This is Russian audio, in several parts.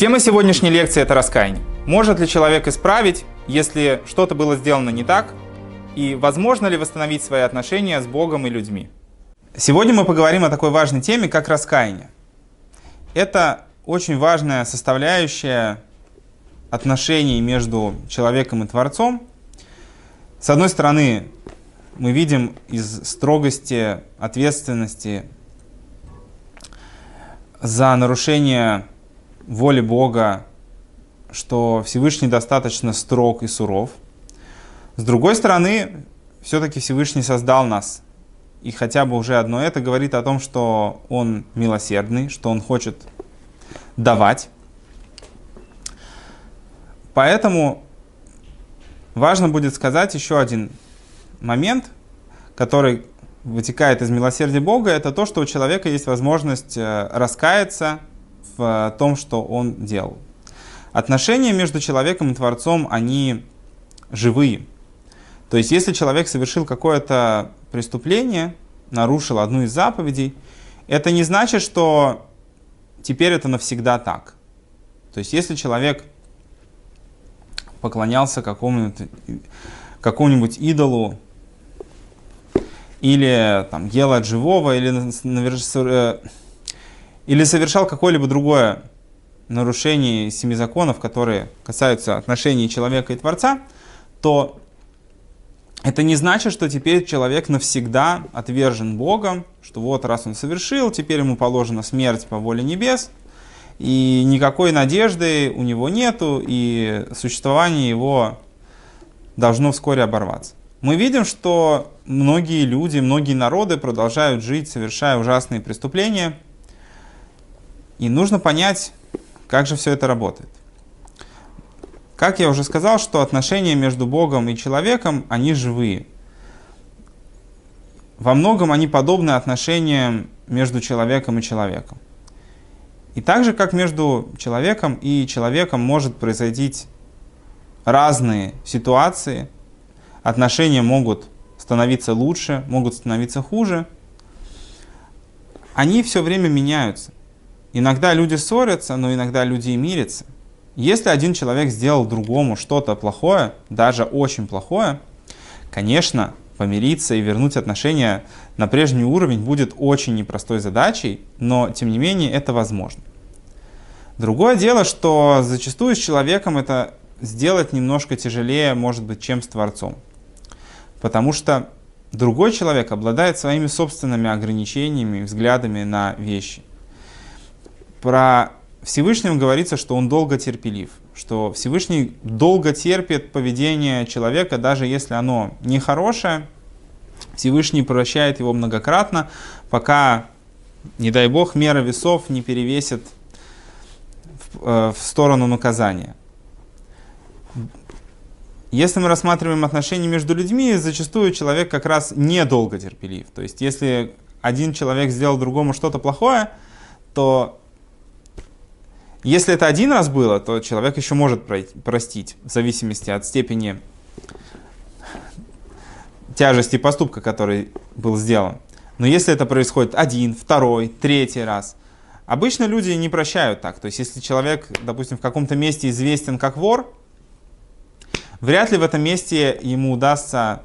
Тема сегодняшней лекции – это раскаяние. Может ли человек исправить, если что-то было сделано не так, и возможно ли восстановить свои отношения с Богом и людьми? Сегодня мы поговорим о такой важной теме, как раскаяние. Это очень важная составляющая отношений между человеком и Творцом. С одной стороны, мы видим из строгости ответственности за нарушение воли Бога, что Всевышний достаточно строг и суров. С другой стороны, все-таки Всевышний создал нас. И хотя бы уже одно это говорит о том, что Он милосердный, что Он хочет давать. Поэтому важно будет сказать еще один момент, который вытекает из милосердия Бога, это то, что у человека есть возможность э, раскаяться в том, что он делал. Отношения между человеком и Творцом, они живые. То есть, если человек совершил какое-то преступление, нарушил одну из заповедей, это не значит, что теперь это навсегда так. То есть, если человек поклонялся какому-нибудь, какому-нибудь идолу, или там, ел от живого, или, э, или совершал какое-либо другое нарушение семи законов, которые касаются отношений человека и Творца, то это не значит, что теперь человек навсегда отвержен Богом, что вот раз он совершил, теперь ему положена смерть по воле небес, и никакой надежды у него нету, и существование его должно вскоре оборваться. Мы видим, что многие люди, многие народы продолжают жить, совершая ужасные преступления, и нужно понять, как же все это работает. Как я уже сказал, что отношения между Богом и человеком, они живые. Во многом они подобны отношениям между человеком и человеком. И так же, как между человеком и человеком может произойти разные ситуации, отношения могут становиться лучше, могут становиться хуже, они все время меняются. Иногда люди ссорятся, но иногда люди и мирятся. Если один человек сделал другому что-то плохое, даже очень плохое, конечно, помириться и вернуть отношения на прежний уровень будет очень непростой задачей, но тем не менее это возможно. Другое дело, что зачастую с человеком это сделать немножко тяжелее, может быть, чем с Творцом. Потому что другой человек обладает своими собственными ограничениями, взглядами на вещи. Про Всевышнего говорится, что он долго терпелив, что Всевышний долго терпит поведение человека, даже если оно нехорошее, Всевышний прощает его многократно, пока, не дай бог, мера весов не перевесит в, э, в сторону наказания. Если мы рассматриваем отношения между людьми, зачастую человек как раз недолго терпелив. То есть, если один человек сделал другому что-то плохое, то если это один раз было, то человек еще может простить, в зависимости от степени тяжести поступка, который был сделан. Но если это происходит один, второй, третий раз, обычно люди не прощают так. То есть, если человек, допустим, в каком-то месте известен как вор, вряд ли в этом месте ему удастся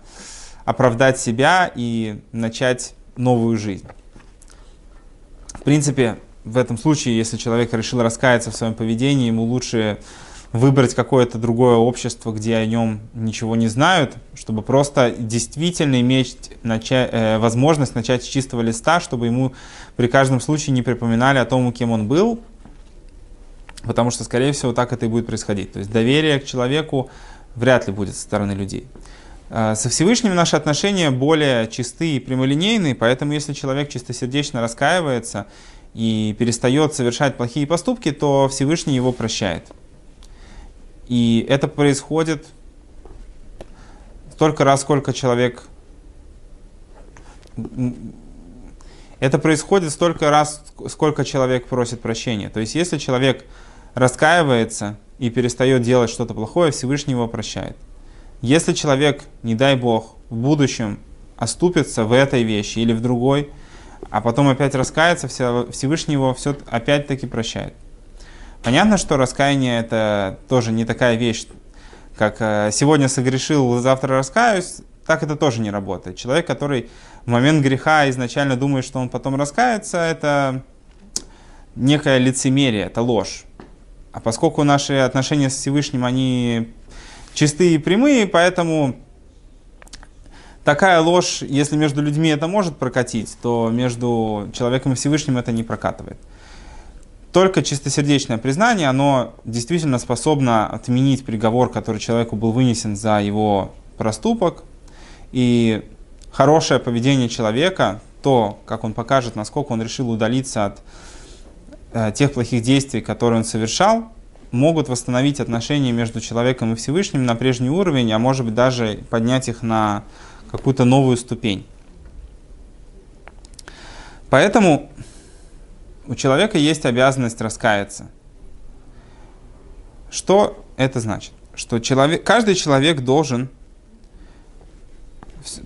оправдать себя и начать новую жизнь. В принципе, в этом случае, если человек решил раскаяться в своем поведении, ему лучше выбрать какое-то другое общество, где о нем ничего не знают, чтобы просто действительно иметь начать, э, возможность начать с чистого листа, чтобы ему при каждом случае не припоминали о том, кем он был, потому что, скорее всего, так это и будет происходить. То есть доверие к человеку вряд ли будет со стороны людей. Э, со Всевышним наши отношения более чистые и прямолинейные, поэтому если человек чистосердечно раскаивается и перестает совершать плохие поступки, то Всевышний его прощает. И это происходит столько раз, сколько человек... Это происходит столько раз, сколько человек просит прощения. То есть, если человек раскаивается и перестает делать что-то плохое, Всевышний его прощает. Если человек, не дай Бог, в будущем оступится в этой вещи или в другой – а потом опять раскается, Всевышний его все опять-таки прощает. Понятно, что раскаяние это тоже не такая вещь, как э, сегодня согрешил, завтра раскаюсь, так это тоже не работает. Человек, который в момент греха изначально думает, что он потом раскается, это некое лицемерие, это ложь. А поскольку наши отношения с Всевышним, они чистые и прямые, поэтому такая ложь, если между людьми это может прокатить, то между человеком и Всевышним это не прокатывает. Только чистосердечное признание, оно действительно способно отменить приговор, который человеку был вынесен за его проступок. И хорошее поведение человека, то, как он покажет, насколько он решил удалиться от э, тех плохих действий, которые он совершал, могут восстановить отношения между человеком и Всевышним на прежний уровень, а может быть даже поднять их на какую-то новую ступень. Поэтому у человека есть обязанность раскаяться. Что это значит? Что человек, каждый человек должен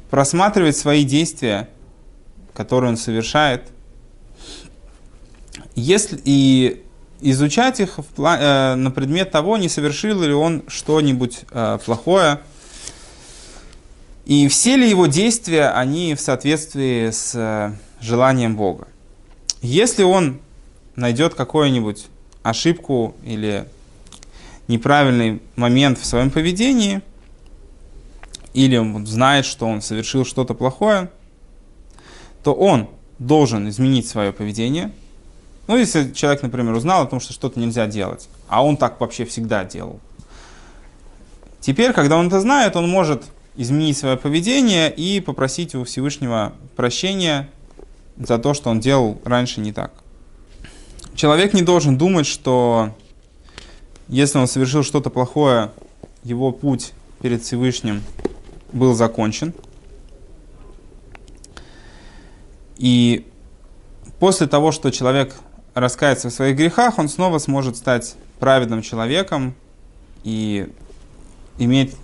просматривать свои действия, которые он совершает, если, и изучать их в, э, на предмет того, не совершил ли он что-нибудь э, плохое, и все ли его действия, они в соответствии с э, желанием Бога. Если он найдет какую-нибудь ошибку или неправильный момент в своем поведении, или он знает, что он совершил что-то плохое, то он должен изменить свое поведение. Ну, если человек, например, узнал о том, что что-то нельзя делать, а он так вообще всегда делал. Теперь, когда он это знает, он может изменить свое поведение и попросить у Всевышнего прощения за то, что он делал раньше не так. Человек не должен думать, что если он совершил что-то плохое, его путь перед Всевышним был закончен. И после того, что человек раскается в своих грехах, он снова сможет стать праведным человеком и иметь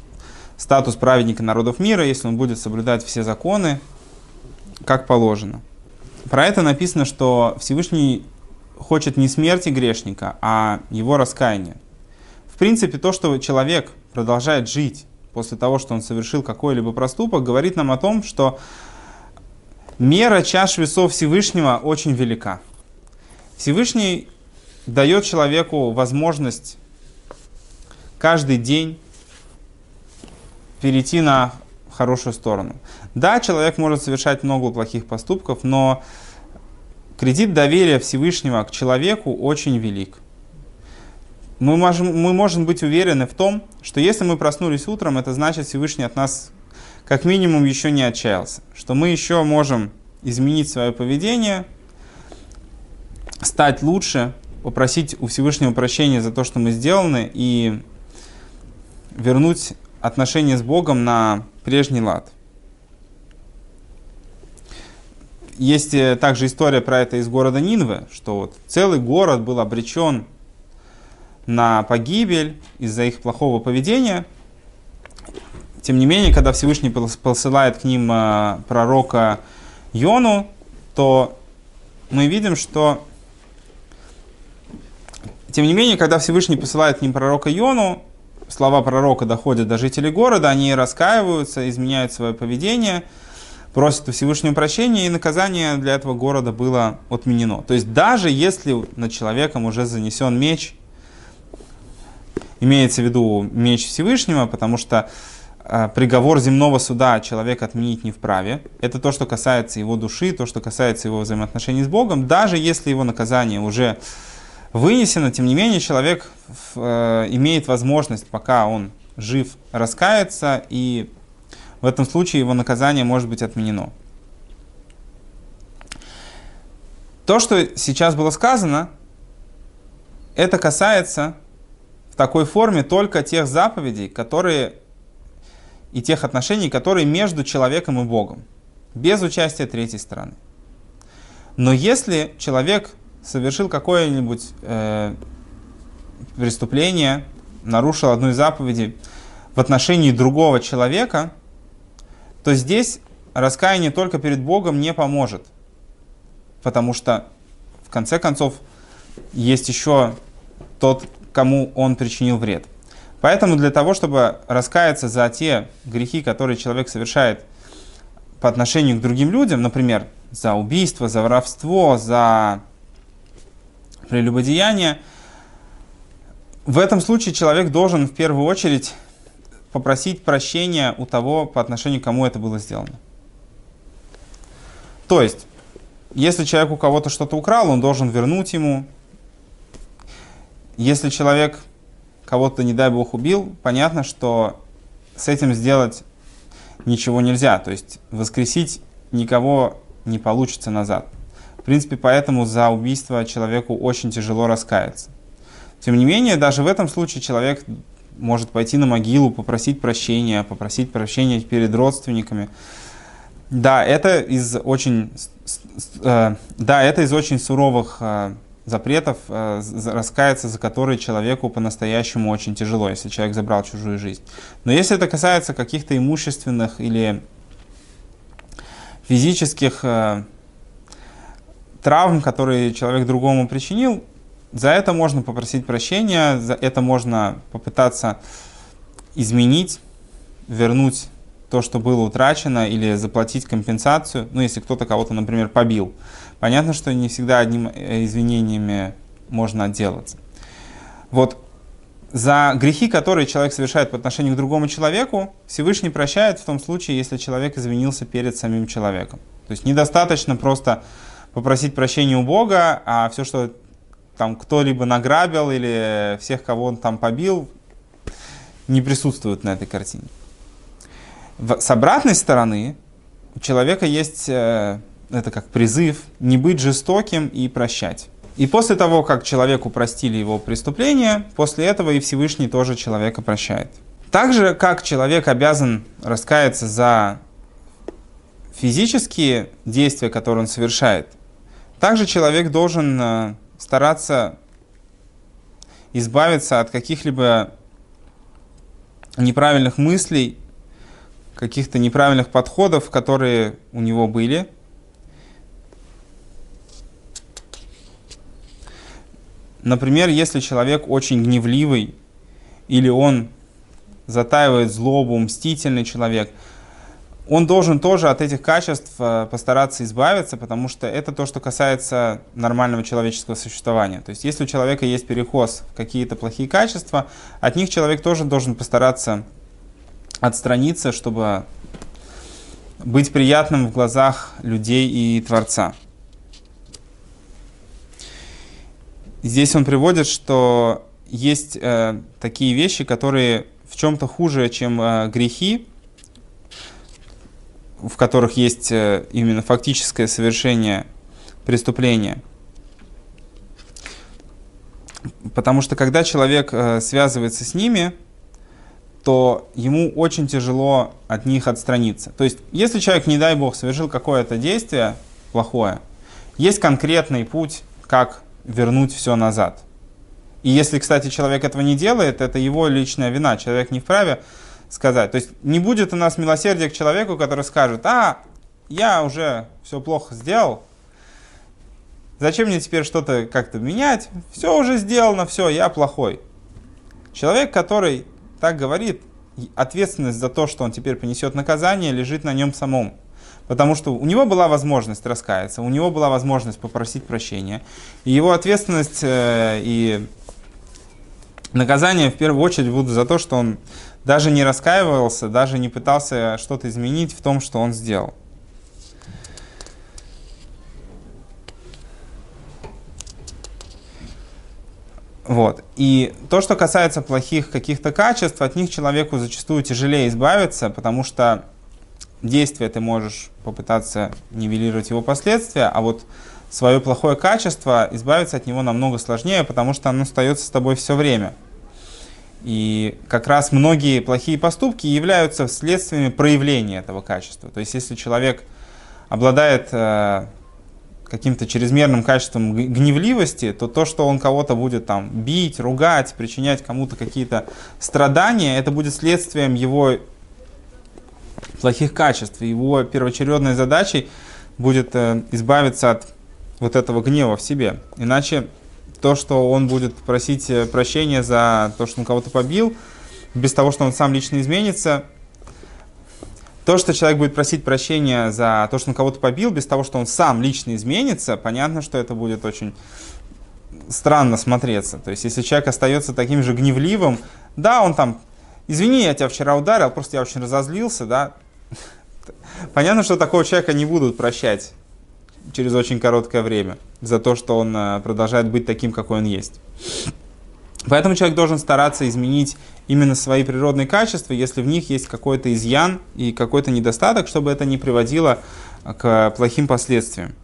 статус праведника народов мира, если он будет соблюдать все законы, как положено. Про это написано, что Всевышний хочет не смерти грешника, а его раскаяния. В принципе, то, что человек продолжает жить после того, что он совершил какой-либо проступок, говорит нам о том, что мера чаш весов Всевышнего очень велика. Всевышний дает человеку возможность каждый день перейти на хорошую сторону. Да, человек может совершать много плохих поступков, но кредит доверия Всевышнего к человеку очень велик. Мы можем, мы можем быть уверены в том, что если мы проснулись утром, это значит Всевышний от нас как минимум еще не отчаялся. Что мы еще можем изменить свое поведение, стать лучше, попросить у Всевышнего прощения за то, что мы сделаны, и вернуть отношения с Богом на прежний лад. Есть э, также история про это из города Нинвы, что вот целый город был обречен на погибель из-за их плохого поведения. Тем не менее, когда Всевышний посылает к ним э, пророка Йону, то мы видим, что тем не менее, когда Всевышний посылает к ним пророка Йону, слова пророка доходят до жителей города, они раскаиваются, изменяют свое поведение, просят у Всевышнего прощения, и наказание для этого города было отменено. То есть даже если над человеком уже занесен меч, имеется в виду меч Всевышнего, потому что э, приговор земного суда человек отменить не вправе. Это то, что касается его души, то, что касается его взаимоотношений с Богом. Даже если его наказание уже вынесено, тем не менее человек э, имеет возможность, пока он жив, раскаяться, и в этом случае его наказание может быть отменено. То, что сейчас было сказано, это касается в такой форме только тех заповедей, которые и тех отношений, которые между человеком и Богом, без участия третьей стороны. Но если человек совершил какое-нибудь э, преступление, нарушил одну из заповедей в отношении другого человека, то здесь раскаяние только перед Богом не поможет. Потому что, в конце концов, есть еще тот, кому он причинил вред. Поэтому для того, чтобы раскаяться за те грехи, которые человек совершает по отношению к другим людям, например, за убийство, за воровство, за прелюбодеяние, в этом случае человек должен в первую очередь попросить прощения у того, по отношению к кому это было сделано. То есть, если человек у кого-то что-то украл, он должен вернуть ему. Если человек кого-то, не дай бог, убил, понятно, что с этим сделать ничего нельзя. То есть воскресить никого не получится назад. В принципе, поэтому за убийство человеку очень тяжело раскаяться. Тем не менее, даже в этом случае человек может пойти на могилу, попросить прощения, попросить прощения перед родственниками. Да, это из очень, э, да, это из очень суровых э, запретов, э, раскаяться за которые человеку по-настоящему очень тяжело, если человек забрал чужую жизнь. Но если это касается каких-то имущественных или физических травм, которые человек другому причинил, за это можно попросить прощения, за это можно попытаться изменить, вернуть то, что было утрачено, или заплатить компенсацию, ну, если кто-то кого-то, например, побил. Понятно, что не всегда одним э, извинениями можно отделаться. Вот за грехи, которые человек совершает по отношению к другому человеку, Всевышний прощает в том случае, если человек извинился перед самим человеком. То есть недостаточно просто попросить прощения у Бога, а все, что там кто-либо награбил или всех, кого он там побил, не присутствует на этой картине. С обратной стороны, у человека есть э, это как призыв не быть жестоким и прощать. И после того, как человеку простили его преступление, после этого и Всевышний тоже человека прощает. Так же, как человек обязан раскаяться за физические действия, которые он совершает, также человек должен э, стараться избавиться от каких-либо неправильных мыслей, каких-то неправильных подходов, которые у него были. Например, если человек очень гневливый, или он затаивает злобу, мстительный человек – он должен тоже от этих качеств э, постараться избавиться, потому что это то, что касается нормального человеческого существования. То есть если у человека есть переход в какие-то плохие качества, от них человек тоже должен постараться отстраниться, чтобы быть приятным в глазах людей и Творца. Здесь он приводит, что есть э, такие вещи, которые в чем-то хуже, чем э, грехи, в которых есть э, именно фактическое совершение преступления. Потому что когда человек э, связывается с ними, то ему очень тяжело от них отстраниться. То есть, если человек, не дай бог, совершил какое-то действие плохое, есть конкретный путь, как вернуть все назад. И если, кстати, человек этого не делает, это его личная вина. Человек не вправе сказать. То есть не будет у нас милосердия к человеку, который скажет, а, я уже все плохо сделал, зачем мне теперь что-то как-то менять, все уже сделано, все, я плохой. Человек, который так говорит, ответственность за то, что он теперь понесет наказание, лежит на нем самом. Потому что у него была возможность раскаяться, у него была возможность попросить прощения. И его ответственность э, и наказание в первую очередь будут за то, что он даже не раскаивался, даже не пытался что-то изменить в том, что он сделал. Вот. И то, что касается плохих каких-то качеств, от них человеку зачастую тяжелее избавиться, потому что действие ты можешь попытаться нивелировать его последствия, а вот свое плохое качество избавиться от него намного сложнее, потому что оно остается с тобой все время – и как раз многие плохие поступки являются следствиями проявления этого качества. То есть если человек обладает э, каким-то чрезмерным качеством гневливости, то то, что он кого-то будет там бить, ругать, причинять кому-то какие-то страдания, это будет следствием его плохих качеств. Его первоочередной задачей будет э, избавиться от вот этого гнева в себе. Иначе то, что он будет просить э, прощения за то, что он кого-то побил, без того, что он сам лично изменится. То, что человек будет просить прощения за то, что он кого-то побил, без того, что он сам лично изменится, понятно, что это будет очень странно смотреться. То есть, если человек остается таким же гневливым, да, он там, извини, я тебя вчера ударил, просто я очень разозлился, да. Понятно, что такого человека не будут прощать через очень короткое время за то, что он э, продолжает быть таким, какой он есть. Поэтому человек должен стараться изменить именно свои природные качества, если в них есть какой-то изъян и какой-то недостаток, чтобы это не приводило к плохим последствиям.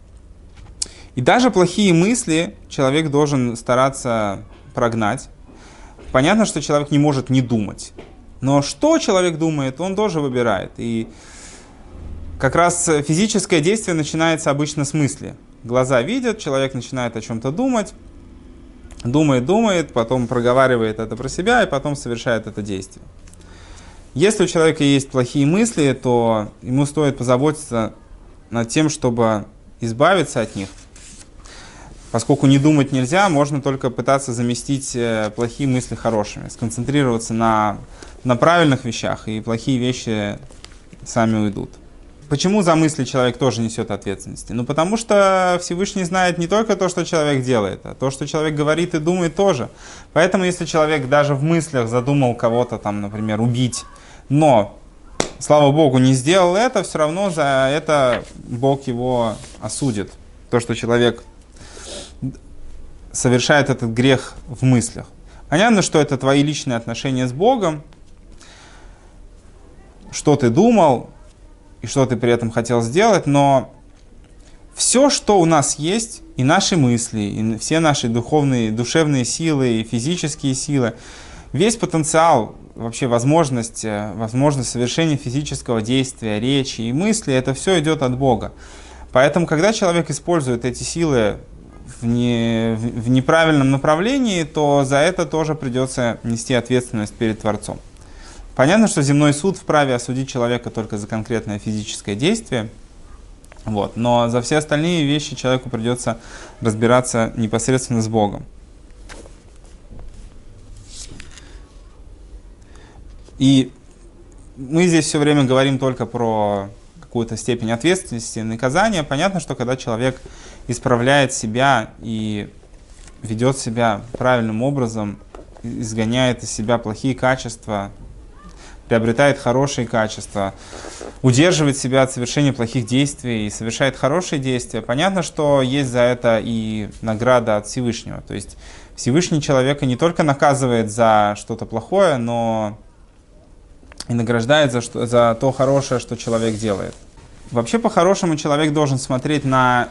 И даже плохие мысли человек должен стараться прогнать. Понятно, что человек не может не думать. Но что человек думает, он тоже выбирает. И как раз физическое действие начинается обычно с мысли. Глаза видят, человек начинает о чем-то думать, думает, думает, потом проговаривает это про себя и потом совершает это действие. Если у человека есть плохие мысли, то ему стоит позаботиться над тем, чтобы избавиться от них. Поскольку не думать нельзя, можно только пытаться заместить э, плохие мысли хорошими, сконцентрироваться на, на правильных вещах, и плохие вещи сами уйдут. Почему за мысли человек тоже несет ответственности? Ну, потому что Всевышний знает не только то, что человек делает, а то, что человек говорит и думает тоже. Поэтому, если человек даже в мыслях задумал кого-то там, например, убить, но, слава Богу, не сделал это, все равно за это Бог его осудит. То, что человек совершает этот грех в мыслях. Понятно, что это твои личные отношения с Богом, что ты думал, и что ты при этом хотел сделать, но все, что у нас есть, и наши мысли, и все наши духовные, душевные силы, и физические силы, весь потенциал, вообще возможность, э, возможность совершения физического действия, речи и мысли, это все идет от Бога. Поэтому, когда человек использует эти силы в, не, в неправильном направлении, то за это тоже придется нести ответственность перед Творцом. Понятно, что земной суд вправе осудить человека только за конкретное физическое действие, вот, но за все остальные вещи человеку придется разбираться непосредственно с Богом. И мы здесь все время говорим только про какую-то степень ответственности, наказания. Понятно, что когда человек исправляет себя и ведет себя правильным образом, изгоняет из себя плохие качества, приобретает хорошие качества, удерживает себя от совершения плохих действий и совершает хорошие действия, понятно, что есть за это и награда от Всевышнего. То есть Всевышний человека не только наказывает за что-то плохое, но и награждает за, что, за то хорошее, что человек делает. Вообще, по-хорошему, человек должен смотреть на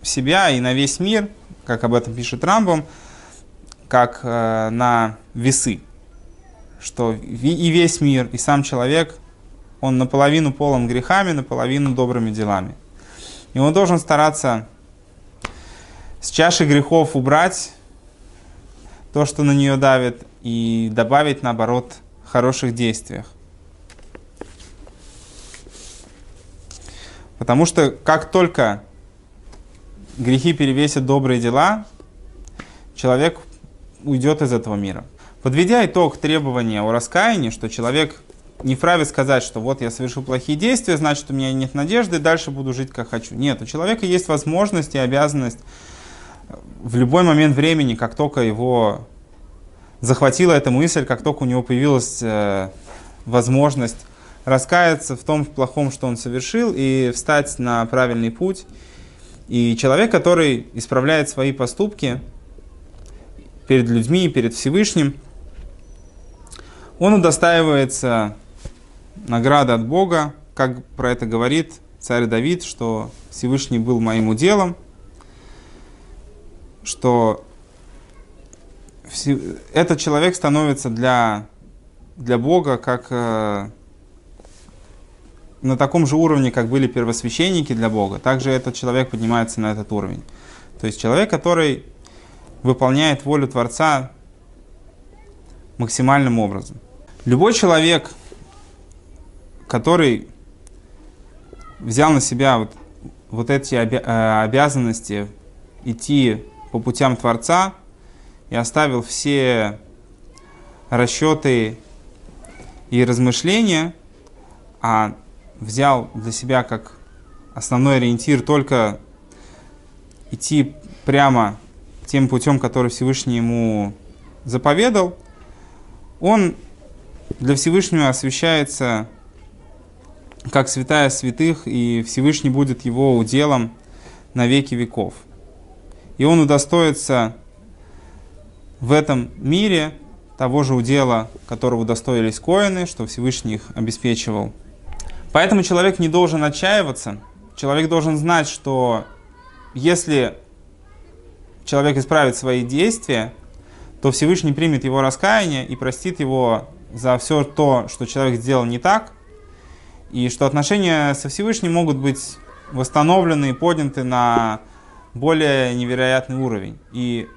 себя и на весь мир, как об этом пишет Рамбом, как э, на весы что и весь мир, и сам человек, он наполовину полон грехами, наполовину добрыми делами. И он должен стараться с чаши грехов убрать то, что на нее давит, и добавить, наоборот, хороших действиях. Потому что как только грехи перевесят добрые дела, человек уйдет из этого мира. Подведя итог требования о раскаянии, что человек не вправе сказать, что вот я совершил плохие действия, значит у меня нет надежды, дальше буду жить как хочу. Нет, у человека есть возможность и обязанность в любой момент времени, как только его захватила эта мысль, как только у него появилась э, возможность раскаяться в том плохом, что он совершил, и встать на правильный путь. И человек, который исправляет свои поступки перед людьми, перед Всевышним, он удостаивается награды от Бога, как про это говорит царь Давид, что Всевышний был моим уделом, что этот человек становится для, для Бога как э, на таком же уровне, как были первосвященники для Бога, также этот человек поднимается на этот уровень. То есть человек, который выполняет волю Творца максимальным образом. Любой человек, который взял на себя вот, вот эти э, обязанности идти по путям Творца, и оставил все расчеты и размышления, а взял для себя как основной ориентир только идти прямо тем путем, который Всевышний ему заповедал, он для Всевышнего освящается как святая святых, и Всевышний будет его уделом на веки веков. И он удостоится в этом мире того же удела, которого удостоились коины, что Всевышний их обеспечивал. Поэтому человек не должен отчаиваться, человек должен знать, что если человек исправит свои действия, то Всевышний примет его раскаяние и простит его за все то, что человек сделал не так, и что отношения со Всевышним могут быть восстановлены и подняты на более невероятный уровень. И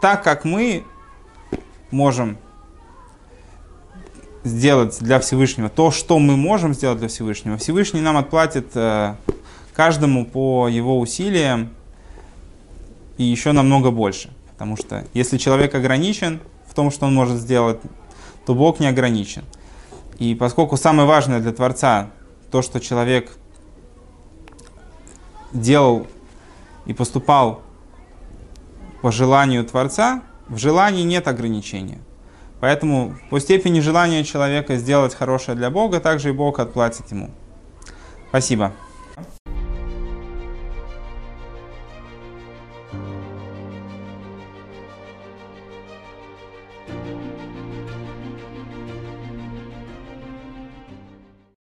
так как мы можем сделать для Всевышнего то, что мы можем сделать для Всевышнего, Всевышний нам отплатит э, каждому по его усилиям и еще намного больше. Потому что если человек ограничен в том, что он может сделать, то Бог не ограничен. И поскольку самое важное для Творца то, что человек делал и поступал по желанию Творца, в желании нет ограничения. Поэтому по степени желания человека сделать хорошее для Бога, также и Бог отплатит ему. Спасибо.